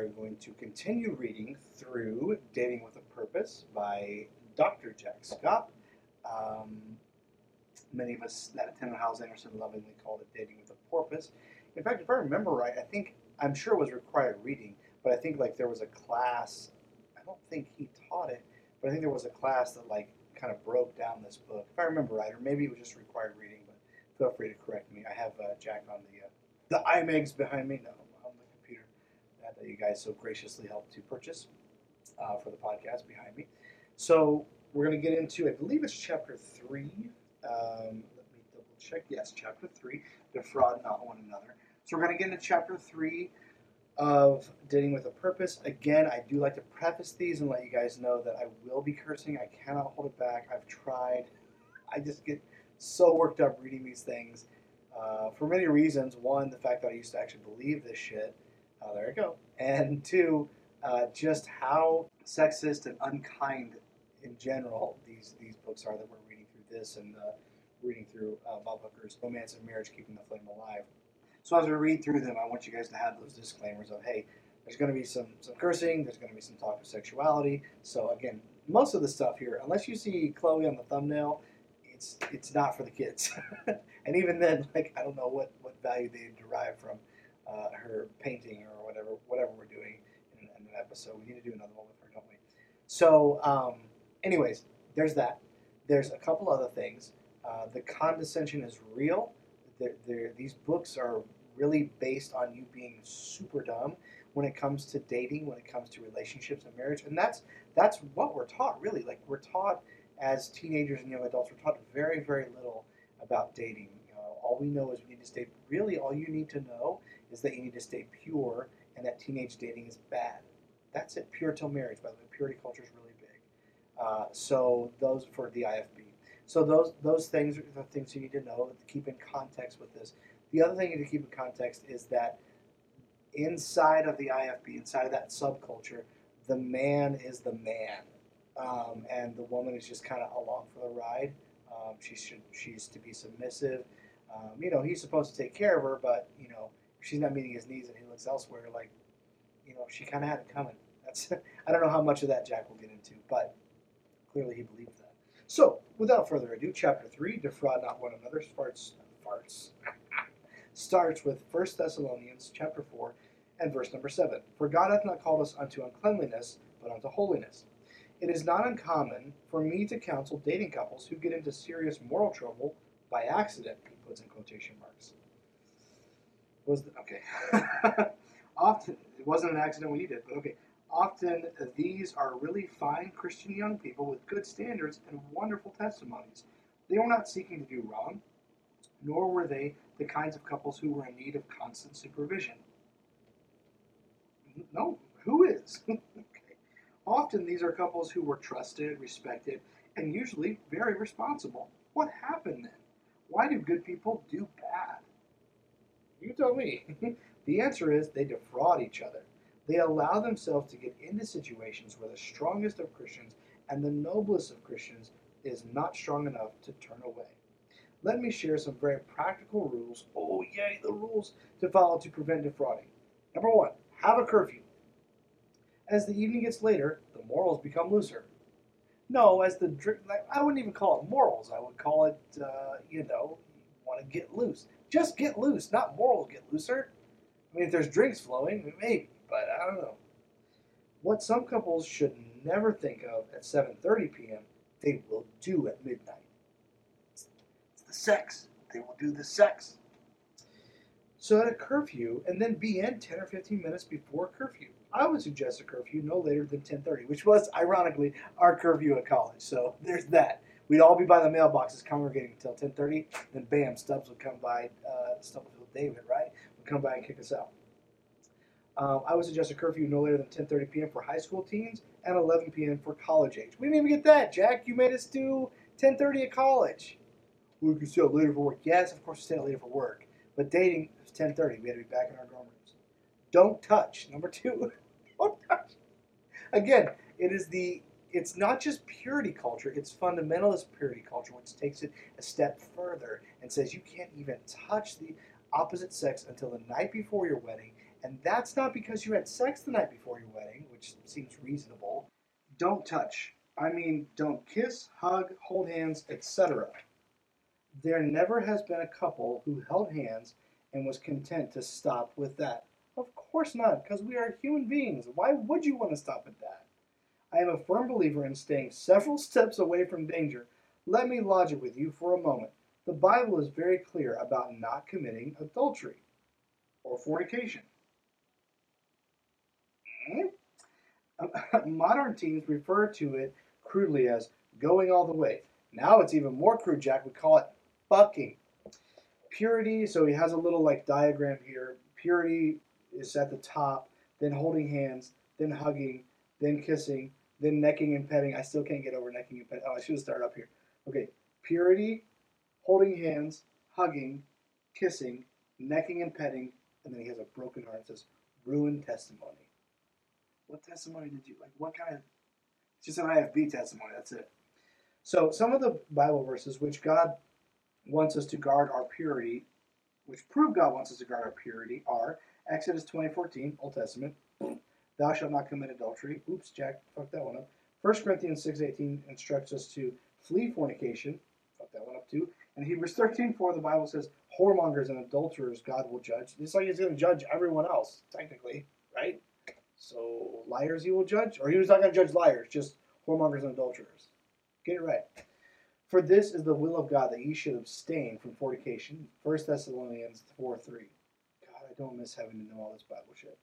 are going to continue reading through Dating with a Purpose by Dr. Jack Scott. Um, many of us that attended Hyles Anderson lovingly called it Dating with a Porpoise. In fact, if I remember right, I think, I'm sure it was required reading, but I think like there was a class, I don't think he taught it, but I think there was a class that like kind of broke down this book, if I remember right, or maybe it was just required reading, but feel free to correct me. I have uh, Jack on the, uh, the IMEGs behind me, no, that you guys so graciously helped to purchase uh, for the podcast behind me. So we're going to get into, I believe it's chapter three. Um, let me double check. Yes, chapter three, defraud not one another. So we're going to get into chapter three of Dating with a Purpose. Again, I do like to preface these and let you guys know that I will be cursing. I cannot hold it back. I've tried. I just get so worked up reading these things uh, for many reasons. One, the fact that I used to actually believe this shit. Uh, there you go. And two, uh, just how sexist and unkind in general these these books are that we're reading through this and uh, reading through uh, Bob Hooker's Romance and Marriage, Keeping the Flame Alive. So as we read through them, I want you guys to have those disclaimers of, hey, there's going to be some, some cursing, there's going to be some talk of sexuality. So again, most of the stuff here, unless you see Chloe on the thumbnail, it's it's not for the kids. and even then, like I don't know what, what value they derive from uh, her painting or whatever whatever we're doing in, in, an episode. We need to do another one with her, don't we? So, um, anyways, there's that. There's a couple other things. Uh, the condescension is real. They're, they're, these books are really based on you being super dumb when it comes to dating, when it comes to relationships and marriage, and that's that's what we're taught. Really, like we're taught as teenagers and young adults, we're taught very very little about dating. You know, all we know is we need to stay. Really, all you need to know is that you need to stay pure, and that teenage dating is bad. That's it. Pure till marriage. By the way, purity culture is really big. Uh, so those for the IFB. So those those things are the things you need to know to keep in context with this. The other thing you need to keep in context is that inside of the IFB, inside of that subculture, the man is the man, um, and the woman is just kind of along for the ride. Um, she should she's to be submissive. Um, you know, he's supposed to take care of her, but you know, she's not meeting his needs and he looks elsewhere, like, you know, she kind of had it coming. That's I don't know how much of that Jack will get into, but clearly he believed that. So, without further ado, chapter 3, Defraud Not One Another, starts, farts, starts with 1 Thessalonians chapter 4 and verse number 7. For God hath not called us unto uncleanliness, but unto holiness. It is not uncommon for me to counsel dating couples who get into serious moral trouble by accident, he puts in quotation marks. Was okay. Often, it wasn't an accident when he did, but okay. Often these are really fine Christian young people with good standards and wonderful testimonies. They were not seeking to do wrong, nor were they the kinds of couples who were in need of constant supervision. No, who is? okay. Often these are couples who were trusted, respected, and usually very responsible. What happened then? Why do good people do bad? You tell me. the answer is they defraud each other. They allow themselves to get into situations where the strongest of Christians and the noblest of Christians is not strong enough to turn away. Let me share some very practical rules. Oh, yay, the rules to follow to prevent defrauding. Number one, have a curfew. As the evening gets later, the morals become looser. No, as the drink, I wouldn't even call it morals. I would call it, uh, you know, want to get loose. Just get loose, not morals get looser. I mean, if there's drinks flowing, maybe but I don't know. What some couples should never think of at 7:30 p.m., they will do at midnight. It's, the sex. They will do the sex. So at a curfew, and then be in 10 or 15 minutes before curfew. I would suggest a curfew no later than 10:30, which was ironically our curfew at college. So there's that. We'd all be by the mailboxes congregating until 10:30. Then bam, Stubbs would come by. Uh, Stubblefield David, right, would come by and kick us out. Um, I would suggest a curfew no later than 10:30 p.m. for high school teens and 11 p.m. for college age. We didn't even get that, Jack. You made us do 10:30 at college. We can stay later for work. Yes, of course, we stay later for work. But dating is 10:30. We had to be back in our dorm rooms. Don't touch. Number two. Don't touch. Again, it is the. It's not just purity culture. It's fundamentalist purity culture, which takes it a step further and says you can't even touch the opposite sex until the night before your wedding and that's not because you had sex the night before your wedding, which seems reasonable. Don't touch. I mean, don't kiss, hug, hold hands, etc. There never has been a couple who held hands and was content to stop with that. Of course not, because we are human beings. Why would you want to stop at that? I am a firm believer in staying several steps away from danger. Let me lodge it with you for a moment. The Bible is very clear about not committing adultery or fornication. Hmm? Modern teens refer to it crudely as going all the way. Now it's even more crude, Jack. We call it fucking. Purity, so he has a little like diagram here. Purity is at the top, then holding hands, then hugging, then kissing, then necking and petting. I still can't get over necking and petting. Oh, I should have started up here. Okay, purity, holding hands, hugging, kissing, necking and petting, and then he has a broken heart. It says, ruined testimony. What testimony did you like? What kind of? It's just an IFB testimony. That's it. So some of the Bible verses which God wants us to guard our purity, which prove God wants us to guard our purity, are Exodus 20:14, Old Testament. Thou shalt not commit adultery. Oops, Jack, fuck that one up. 1 Corinthians 6:18 instructs us to flee fornication. Fuck that one up too. And Hebrews 13:4, the Bible says, whoremongers and adulterers God will judge. It's like he's going to judge everyone else, technically, right? So liars he will judge, or he was not going to judge liars, just whoremongers and adulterers. Get it right. For this is the will of God that ye should abstain from fornication. 1 Thessalonians 4 3. God, I don't miss having to know all this Bible shit.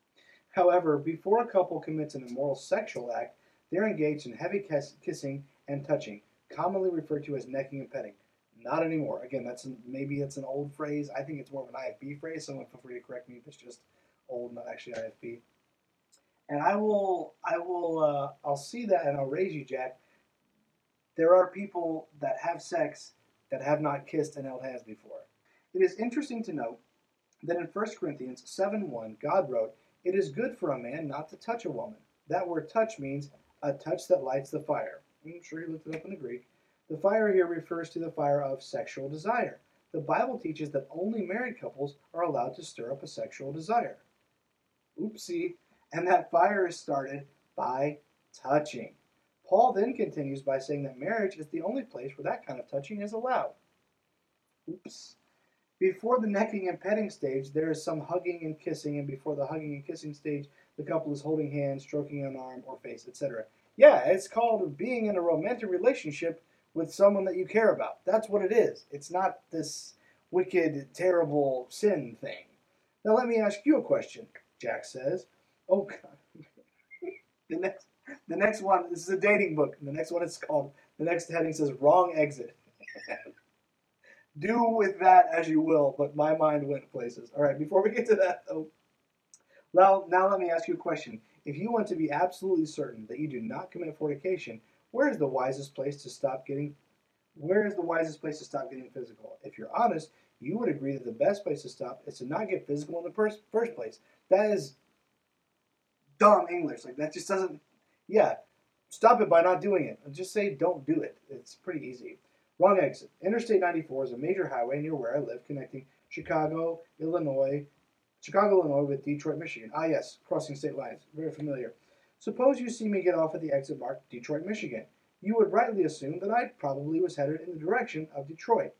However, before a couple commits an immoral sexual act, they're engaged in heavy kiss, kissing and touching, commonly referred to as necking and petting. Not anymore. Again, that's an, maybe it's an old phrase. I think it's more of an IFB phrase. Someone feel free to correct me if it's just old, not actually IFB. And I will, I will, uh, I'll see that and I'll raise you, Jack. There are people that have sex that have not kissed and held hands before. It is interesting to note that in 1 Corinthians 7 1, God wrote, It is good for a man not to touch a woman. That word touch means a touch that lights the fire. I'm sure you looked it up in the Greek. The fire here refers to the fire of sexual desire. The Bible teaches that only married couples are allowed to stir up a sexual desire. Oopsie. And that fire is started by touching. Paul then continues by saying that marriage is the only place where that kind of touching is allowed. Oops. Before the necking and petting stage, there is some hugging and kissing, and before the hugging and kissing stage, the couple is holding hands, stroking an arm or face, etc. Yeah, it's called being in a romantic relationship with someone that you care about. That's what it is. It's not this wicked, terrible sin thing. Now, let me ask you a question, Jack says. Oh, God. the next the next one, this is a dating book. The next one is called, the next heading says Wrong Exit. Do with that as you will, but my mind went places. All right, before we get to that, though, now, now let me ask you a question. If you want to be absolutely certain that you do not commit fornication, where is the wisest place to stop getting where is the wisest place to stop getting physical? If you're honest, you would agree that the best place to stop is to not get physical in the first, first place. That is dumb English. Like that just doesn't yeah, stop it by not doing it. Just say don't do it. It's pretty easy. Wrong exit. Interstate 94 is a major highway near where I live connecting Chicago, Illinois, Chicago, Illinois with Detroit, Michigan. Ah, yes, crossing state lines. Very familiar. Suppose you see me get off at the exit marked Detroit, Michigan. You would rightly assume that I probably was headed in the direction of Detroit,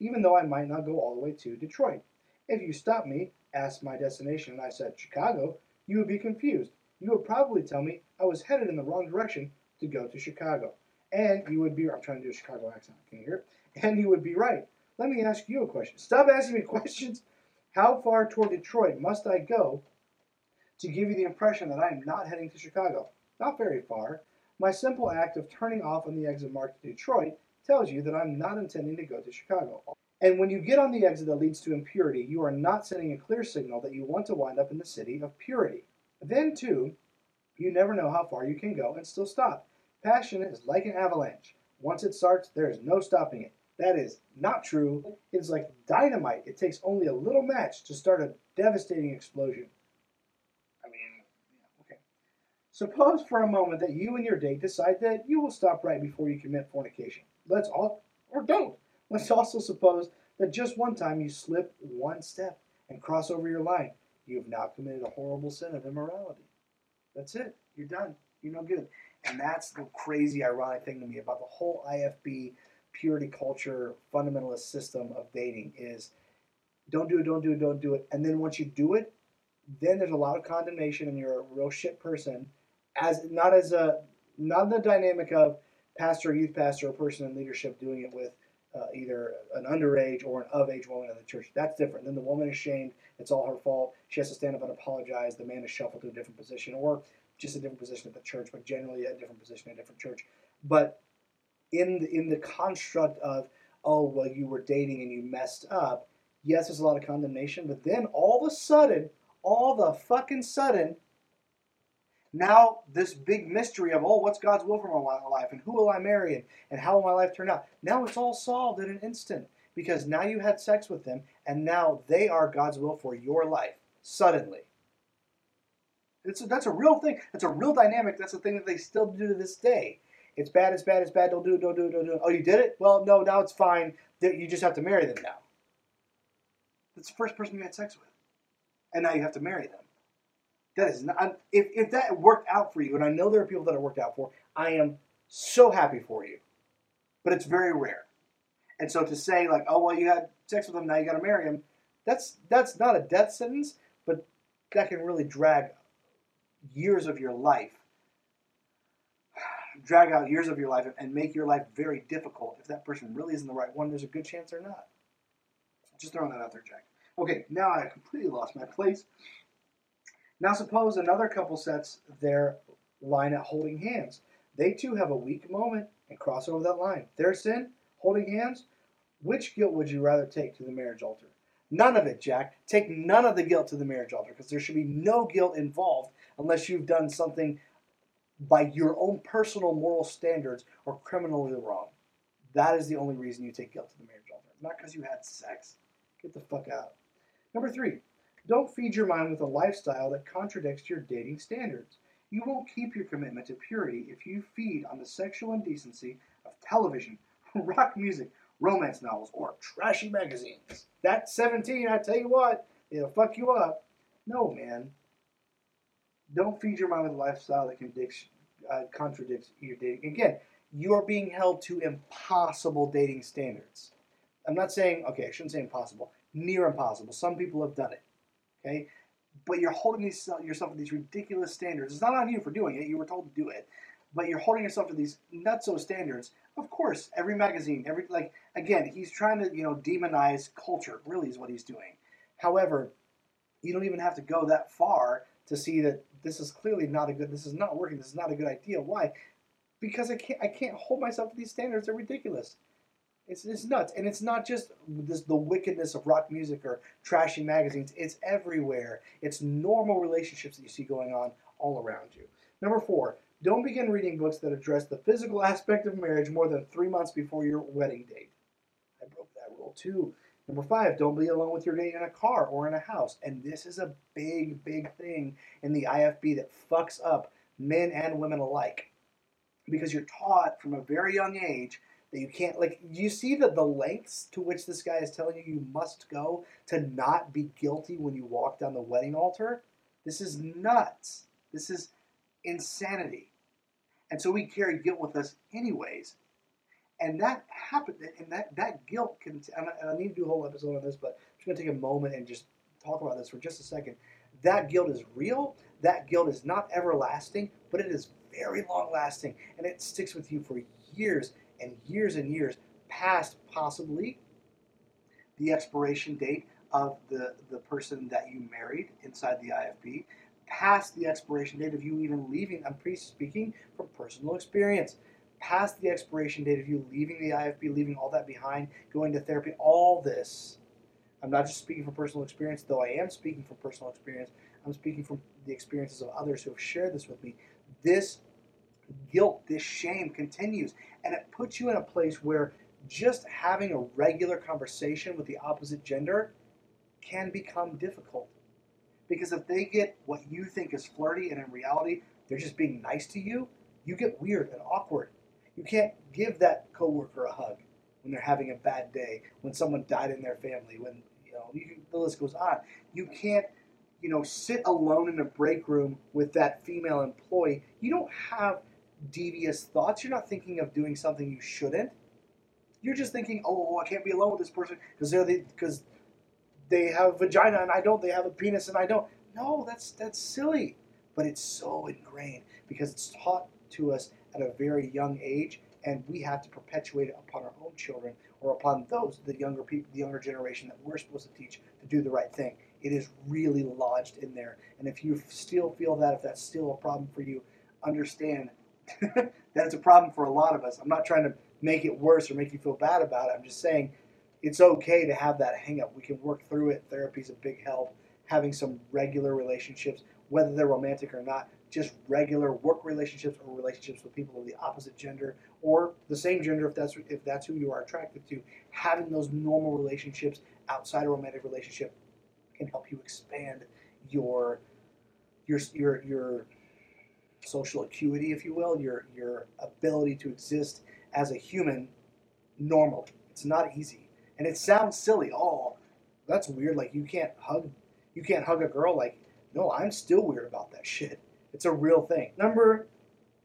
even though I might not go all the way to Detroit. If you stopped me, asked my destination, and I said Chicago, you would be confused you would probably tell me I was headed in the wrong direction to go to Chicago. And you would be, I'm trying to do a Chicago accent, can you hear it? And you would be right. Let me ask you a question. Stop asking me questions. How far toward Detroit must I go to give you the impression that I am not heading to Chicago? Not very far. My simple act of turning off on the exit marked Detroit tells you that I'm not intending to go to Chicago. And when you get on the exit that leads to impurity, you are not sending a clear signal that you want to wind up in the city of purity. Then, too, you never know how far you can go and still stop. Passion is like an avalanche. Once it starts, there is no stopping it. That is not true. It is like dynamite. It takes only a little match to start a devastating explosion. I mean, okay. Suppose for a moment that you and your date decide that you will stop right before you commit fornication. Let's all, or don't. Let's also suppose that just one time you slip one step and cross over your line. You've now committed a horrible sin of immorality. That's it. You're done. You're no good. And that's the crazy, ironic thing to me about the whole IFB purity culture fundamentalist system of dating is don't do it, don't do it, don't do it. And then once you do it, then there's a lot of condemnation and you're a real shit person. As not as a not the dynamic of pastor, youth pastor, or person in leadership doing it with uh, either an underage or an of age woman in the church. That's different. Then the woman is shamed. It's all her fault. She has to stand up and apologize. The man is shuffled to a different position or just a different position at the church, but generally a different position at a different church. But in the, in the construct of oh well you were dating and you messed up, yes, there's a lot of condemnation. But then all of a sudden, all the fucking sudden, now this big mystery of oh what's god's will for my life and who will i marry and, and how will my life turn out now it's all solved in an instant because now you had sex with them and now they are god's will for your life suddenly it's a, that's a real thing. That's a real dynamic. That's a thing that they still do to this day. It's bad it's bad it's bad. Don't do it don't do it don't do it. Oh you did it? Well no now it's fine. You just have to marry them now. That's the first person you had sex with. And now you have to marry them. That is not, if, if that worked out for you, and I know there are people that it worked out for, I am so happy for you. But it's very rare. And so to say like, oh well, you had sex with him, now you got to marry him, that's that's not a death sentence, but that can really drag years of your life, drag out years of your life, and make your life very difficult. If that person really isn't the right one, there's a good chance they're not. Just throwing that out there, Jack. Okay, now I completely lost my place. Now suppose another couple sets their line at holding hands. They too have a weak moment and cross over that line. Their sin, holding hands, which guilt would you rather take to the marriage altar? None of it, Jack. Take none of the guilt to the marriage altar because there should be no guilt involved unless you've done something by your own personal moral standards or criminally wrong. That is the only reason you take guilt to the marriage altar, not because you had sex. Get the fuck out. Number three, don't feed your mind with a lifestyle that contradicts your dating standards. You won't keep your commitment to purity if you feed on the sexual indecency of television, rock music, romance novels, or trashy magazines. That 17, I tell you what, it'll fuck you up. No, man. Don't feed your mind with a lifestyle that contradicts, uh, contradicts your dating. Again, you are being held to impossible dating standards. I'm not saying, okay, I shouldn't say impossible, near impossible. Some people have done it. Okay, but you're holding yourself to these ridiculous standards. It's not on you for doing it. You were told to do it, but you're holding yourself to these nutso standards. Of course, every magazine, every like again, he's trying to you know demonize culture. Really, is what he's doing. However, you don't even have to go that far to see that this is clearly not a good. This is not working. This is not a good idea. Why? Because I can't. I can't hold myself to these standards. They're ridiculous. It's, it's nuts. And it's not just this, the wickedness of rock music or trashy magazines. It's everywhere. It's normal relationships that you see going on all around you. Number four, don't begin reading books that address the physical aspect of marriage more than three months before your wedding date. I broke that rule too. Number five, don't be alone with your date in a car or in a house. And this is a big, big thing in the IFB that fucks up men and women alike. Because you're taught from a very young age that you can't like you see that the lengths to which this guy is telling you you must go to not be guilty when you walk down the wedding altar this is nuts this is insanity and so we carry guilt with us anyways and that happened and that that guilt can and I, need to do a whole episode on this but i'm just going to take a moment and just talk about this for just a second that guilt is real that guilt is not everlasting but it is very long lasting and it sticks with you for years and years and years past possibly the expiration date of the, the person that you married inside the IFB, past the expiration date of you even leaving. I'm pre speaking from personal experience. Past the expiration date of you leaving the IFB, leaving all that behind, going to therapy, all this. I'm not just speaking from personal experience, though I am speaking from personal experience. I'm speaking from the experiences of others who have shared this with me. This guilt, this shame continues. And it puts you in a place where just having a regular conversation with the opposite gender can become difficult. Because if they get what you think is flirty and in reality they're just being nice to you, you get weird and awkward. You can't give that coworker a hug when they're having a bad day, when someone died in their family, when you know you, the list goes on. You can't you know, sit alone in a break room with that female employee, you don't have devious thoughts. You're not thinking of doing something you shouldn't. You're just thinking, oh, I can't be alone with this person because they're the because they have a vagina and I don't. They have a penis and I don't. No, that's that's silly. But it's so ingrained because it's taught to us at a very young age, and we have to perpetuate it upon our own children or upon those the younger people, the younger generation that we're supposed to teach to do the right thing. It is really lodged in there, and if you still feel that, if that's still a problem for you, understand that it's a problem for a lot of us. I'm not trying to make it worse or make you feel bad about it. I'm just saying it's okay to have that hang up. We can work through it. Therapy's a big help. Having some regular relationships, whether they're romantic or not, just regular work relationships or relationships with people of the opposite gender or the same gender if that's if that's who you are attracted to. Having those normal relationships outside a romantic relationship can help you expand your your your your social acuity if you will your your ability to exist as a human normally. It's not easy. And it sounds silly oh that's weird like you can't hug you can't hug a girl like no i'm still weird about that shit it's a real thing. Number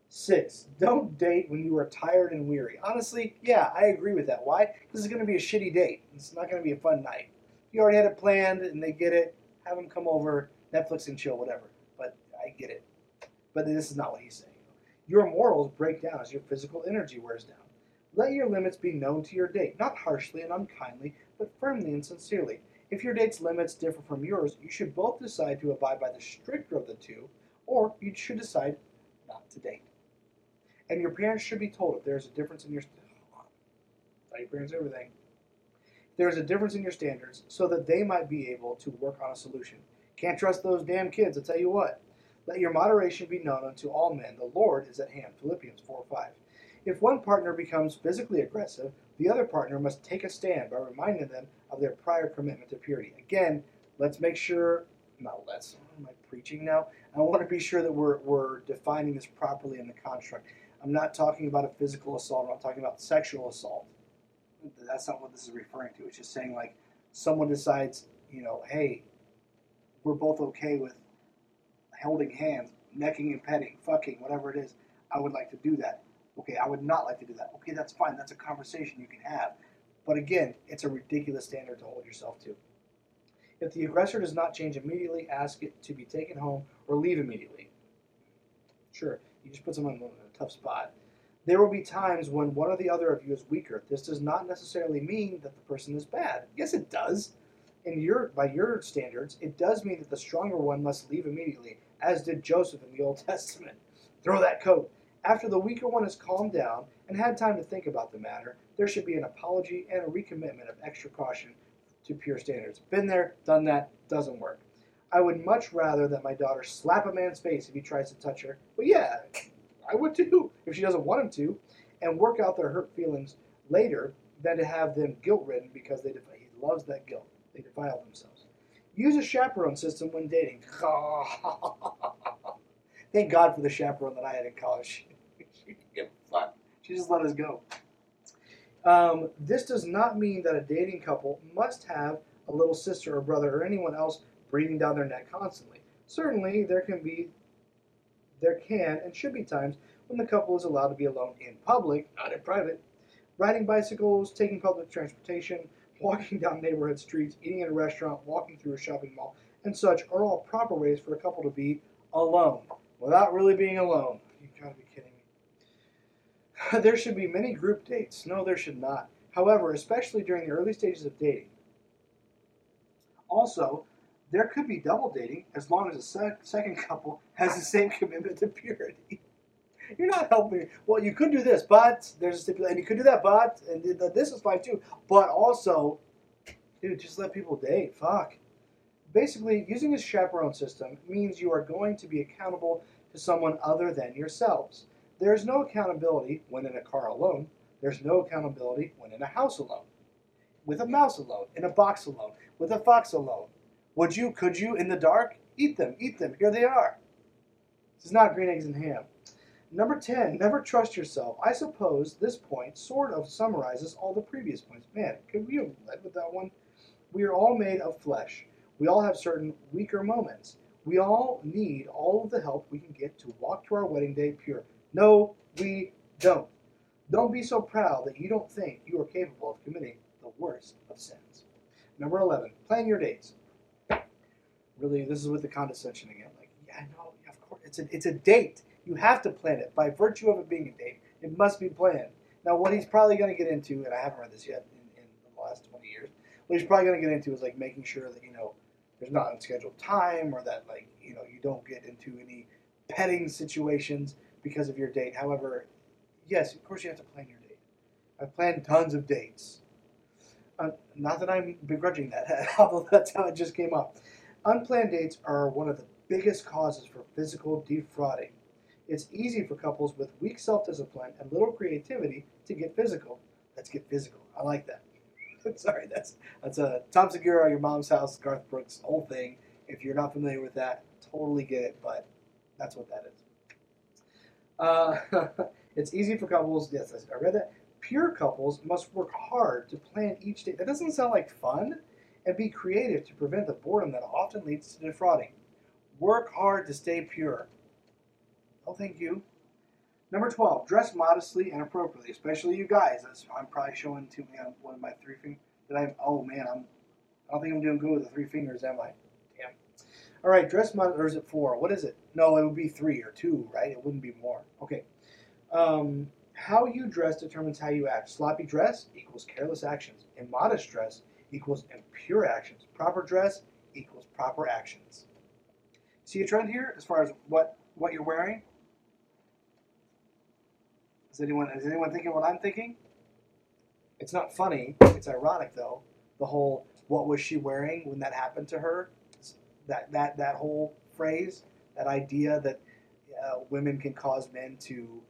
six, don't date when you are tired and weary. Honestly, yeah, I agree with that. Why? This is going to be a shitty date. It's not going to be a fun night. You already had it planned and they get it. Have them come over, Netflix and chill, whatever. But I get it. But this is not what he's saying. Your morals break down as your physical energy wears down. Let your limits be known to your date, not harshly and unkindly, but firmly and sincerely. If your date's limits differ from yours, you should both decide to abide by the stricter of the two or you should decide not to date. And your parents should be told if there's a difference in your tell your parents everything. There's a difference in your standards so that they might be able to work on a solution. Can't trust those damn kids, I'll tell you what. Let your moderation be known unto all men. The Lord is at hand. Philippians 4 5. If one partner becomes physically aggressive, the other partner must take a stand by reminding them of their prior commitment to purity. Again, let's make sure, not let's, am I preaching now? I want to be sure that we're, we're defining this properly in the construct. I'm not talking about a physical assault, I'm not talking about sexual assault. That's not what this is referring to. It's just saying, like, someone decides, you know, hey, we're both okay with holding hands, necking and petting, fucking, whatever it is. I would like to do that. Okay, I would not like to do that. Okay, that's fine. That's a conversation you can have. But again, it's a ridiculous standard to hold yourself to. If the aggressor does not change immediately, ask it to be taken home or leave immediately. Sure, you just put someone in a tough spot. There will be times when one or the other of you is weaker. This does not necessarily mean that the person is bad. Yes, it does. In your by your standards, it does mean that the stronger one must leave immediately, as did Joseph in the Old Testament. Throw that coat. After the weaker one has calmed down and had time to think about the matter, there should be an apology and a recommitment of extra caution to pure standards. Been there, done that, doesn't work. I would much rather that my daughter slap a man's face if he tries to touch her. But yeah, I would too if she doesn't want him to, and work out their hurt feelings later than to have them guilt ridden because they def- he loves that guilt. They defile themselves. Use a chaperone system when dating. Thank God for the chaperone that I had in college. she didn't give She just let us go. Um, this does not mean that a dating couple must have a little sister or brother or anyone else breathing down their neck constantly. Certainly, there can be, there can and should be times when the couple is allowed to be alone in public, not in private. Riding bicycles, taking public transportation, walking down neighborhood streets, eating in a restaurant, walking through a shopping mall, and such are all proper ways for a couple to be alone without really being alone. You gotta be kidding me. there should be many group dates. No, there should not. However, especially during the early stages of dating. Also, there could be double dating as long as the sec- second couple has the same commitment to purity. You're not helping. Well, you could do this, but there's a stipulation. You could do that, but and this is fine too. But also, dude, just let people date. Fuck. Basically, using a chaperone system means you are going to be accountable to someone other than yourselves. There's no accountability when in a car alone. There's no accountability when in a house alone. With a mouse alone, in a box alone, with a fox alone. Would you, could you, in the dark? Eat them, eat them. Here they are. This is not green eggs and ham. Number 10, never trust yourself. I suppose this point sort of summarizes all the previous points. Man, could we have led with that one? We are all made of flesh. We all have certain weaker moments. We all need all of the help we can get to walk to our wedding day pure. No, we don't. Don't be so proud that you don't think you are capable of committing the worst of sins. Number 11, plan your dates. Really, this is with the condescension again. Like, yeah, no, of course, it's a, it's a date. You have to plan it. By virtue of it being a date, it must be planned. Now, what he's probably going to get into, and I haven't read this yet in, in the last 20 years, what he's probably going to get into is like making sure that, you know, there's not unscheduled time or that, like, you know, you don't get into any petting situations because of your date. However, yes, of course you have to plan your date. I've planned tons of dates. Uh, not that I'm begrudging that, although that's how it just came up. Unplanned dates are one of the biggest causes for physical defrauding. It's easy for couples with weak self discipline and little creativity to get physical. Let's get physical. I like that. Sorry, that's that's a Tom Segura, your mom's house, Garth Brooks whole thing. If you're not familiar with that, totally get it, but that's what that is. Uh, it's easy for couples. Yes, I read that. Pure couples must work hard to plan each day. That doesn't sound like fun. And be creative to prevent the boredom that often leads to defrauding. Work hard to stay pure. Oh, thank you. Number 12, dress modestly and appropriately, especially you guys. That's, I'm probably showing to me on one of my three fingers. That I, oh man, I'm, I don't think I'm doing good with the three fingers, am I? Damn. All right, dress modest, or is it four? What is it? No, it would be three or two, right? It wouldn't be more. Okay. Um, how you dress determines how you act. Sloppy dress equals careless actions. Immodest dress equals impure actions. Proper dress equals proper actions. See a trend here as far as what, what you're wearing? Is anyone is anyone thinking what I'm thinking? It's not funny. It's ironic though. The whole "what was she wearing when that happened to her?" That that that whole phrase, that idea that uh, women can cause men to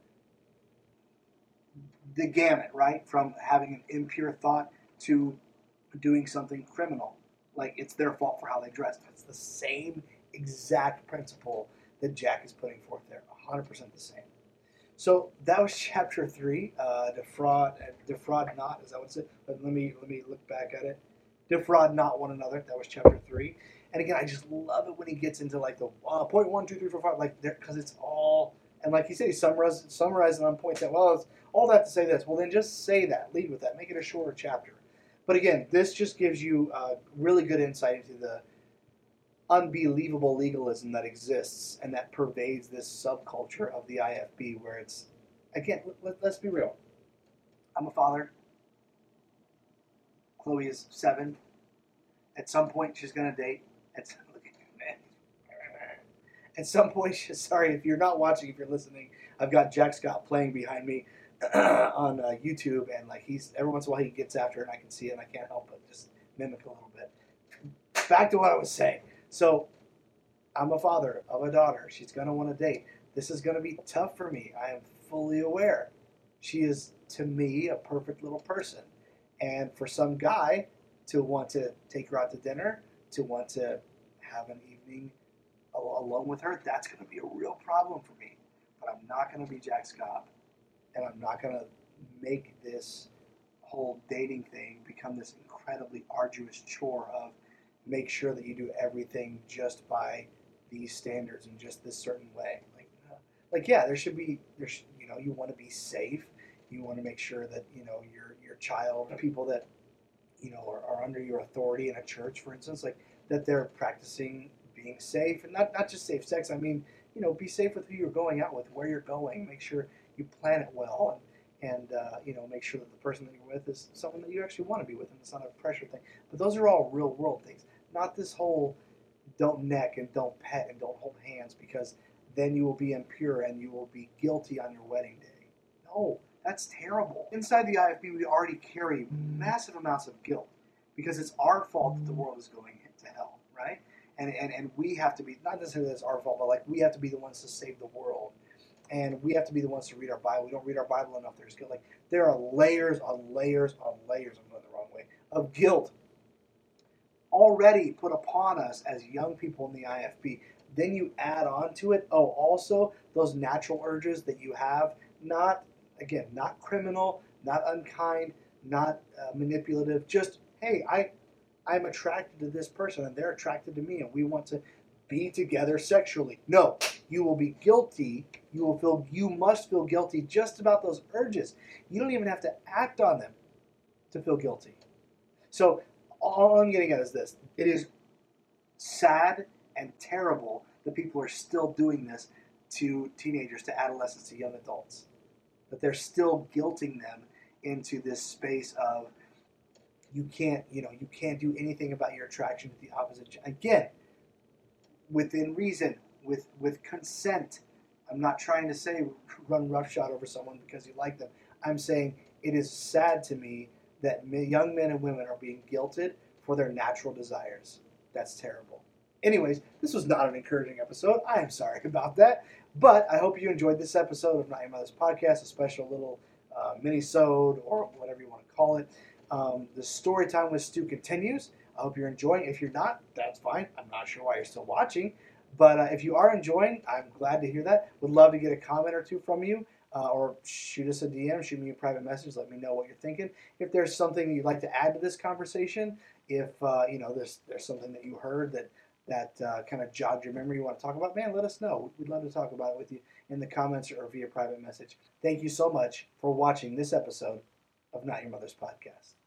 the gamut, right, from having an impure thought to doing something criminal. Like it's their fault for how they dressed. It's the same exact principle that Jack is putting forth there. 100% the same. So that was chapter three. Uh, defraud, uh, defraud not. Is that what it said? But let me let me look back at it. Defraud not one another. That was chapter three. And again, I just love it when he gets into like the uh, point one, two, three, four, five, like because it's all and like he said, he summarized it on points that well, it's all that to say this. Well, then just say that. Lead with that. Make it a shorter chapter. But again, this just gives you uh, really good insight into the unbelievable legalism that exists and that pervades this subculture of the IFB, where it's, again, let, us be real. I'm a father. Chloe is seven. At some point, she's going to date. At some, at some point, she's, sorry if you're not watching, if you're listening, I've got Jack Scott playing behind me on uh, YouTube, and like he's every once in a while he gets after it, and I can see it, and I can't help but just mimic a little bit. Back to what I was saying. So, I'm a father of a daughter. She's gonna want to date. This is gonna be tough for me. I am fully aware. She is to me a perfect little person, and for some guy to want to take her out to dinner, to want to have an evening alone with her, that's gonna be a real problem for me. But I'm not gonna be Jack Scott and I'm not going to make this whole dating thing become this incredibly arduous chore of make sure that you do everything just by these standards and just this certain way. Like, uh, like yeah, there should be there's you know you want to be safe. You want to make sure that you know your your child, people that you know are, are under your authority in a church, for instance, like that they're practicing being safe and not not just safe sex. I mean, you know, be safe with who you're going out with, where you're going. Make sure you plan it well and, and uh, you know make sure that the person that you're with is someone that you actually want to be with and it's not a pressure thing. But those are all real world things. Not this whole don't neck and don't pet and don't hold hands because then you will be impure and you will be guilty on your wedding day. No that's terrible. Inside the ifb we already carry massive amounts of guilt because it's our fault that the world is going to hell right? And, and, and we have to be not necessarily that's our fault but like we have to be the ones to save the world and we have to be the ones to read our Bible. We don't read our Bible enough. There's guilt. Like there are layers on layers on layers. I'm going the wrong way of guilt already put upon us as young people in the IFB. Then you add on to it. Oh, also those natural urges that you have. Not again, not criminal, not unkind, not uh, manipulative. Just hey, I I'm attracted to this person and they're attracted to me and we want to be together sexually. No, you will be guilty. You will feel you must feel guilty just about those urges. You don't even have to act on them to feel guilty. So all I'm getting at is this. It is sad and terrible that people are still doing this to teenagers, to adolescents, to young adults. That they're still guilting them into this space of you can't, you know, you can't do anything about your attraction to the opposite. Again, within reason, with with consent. I'm not trying to say run roughshod over someone because you like them. I'm saying it is sad to me that young men and women are being guilted for their natural desires. That's terrible. Anyways, this was not an encouraging episode. I am sorry about that. But I hope you enjoyed this episode of Not Your Mother's Podcast, a special little uh, mini-sode or whatever you want to call it. Um, the story time with Stu continues. I hope you're enjoying. If you're not, that's fine. I'm not sure why you're still watching. But uh, if you are enjoying, I'm glad to hear that. Would love to get a comment or two from you. Uh, or shoot us a DM, shoot me a private message. Let me know what you're thinking. If there's something you'd like to add to this conversation, if uh, you know there's there's something that you heard that that uh, kind of jogged your memory, you want to talk about, man, let us know. We'd love to talk about it with you in the comments or via private message. Thank you so much for watching this episode of Not Your Mother's Podcast.